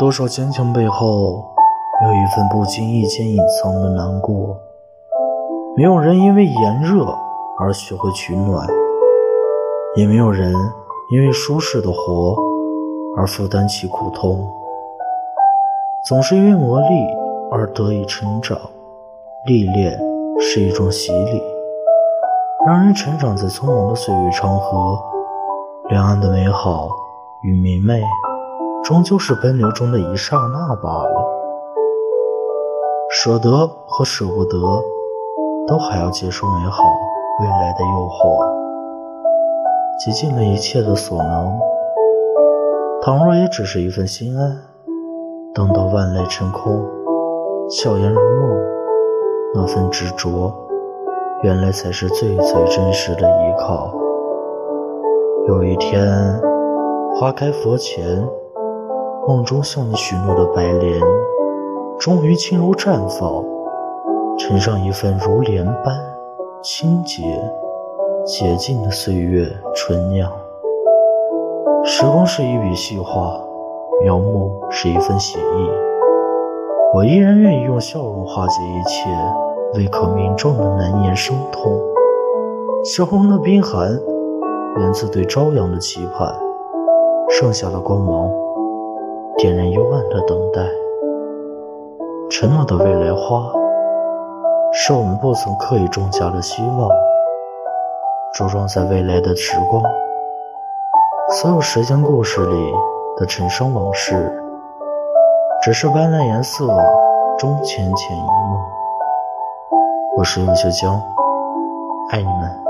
多少坚强背后，有一份不经意间隐藏的难过。没有人因为炎热而学会取暖，也没有人因为舒适的活而负担起苦痛。总是因为磨砺而得以成长，历练是一种洗礼，让人成长在匆忙的岁月长河。两岸的美好与明媚，终究是奔流中的一刹那罢了。舍得和舍不得，都还要接受美好未来的诱惑，极尽了一切的所能。倘若也只是一份心安，等到万籁成空，笑颜如梦，那份执着，原来才是最最真实的依靠。有一天，花开佛前，梦中向你许诺的白莲，终于轻柔绽放，呈上一份如莲般清洁洁净的岁月醇酿。时光是一笔细画，描摹是一份写意，我依然愿意用笑容化解一切未可名状的难言伤痛。笑容的冰寒。源自对朝阳的期盼，剩下的光芒幽暗的等待。承诺的未来花，是我们不曾刻意种下的希望，茁壮在未来的时光。所有时间故事里的尘生往事，只是斑斓颜色中浅浅一梦。我是陆秋江，爱你们。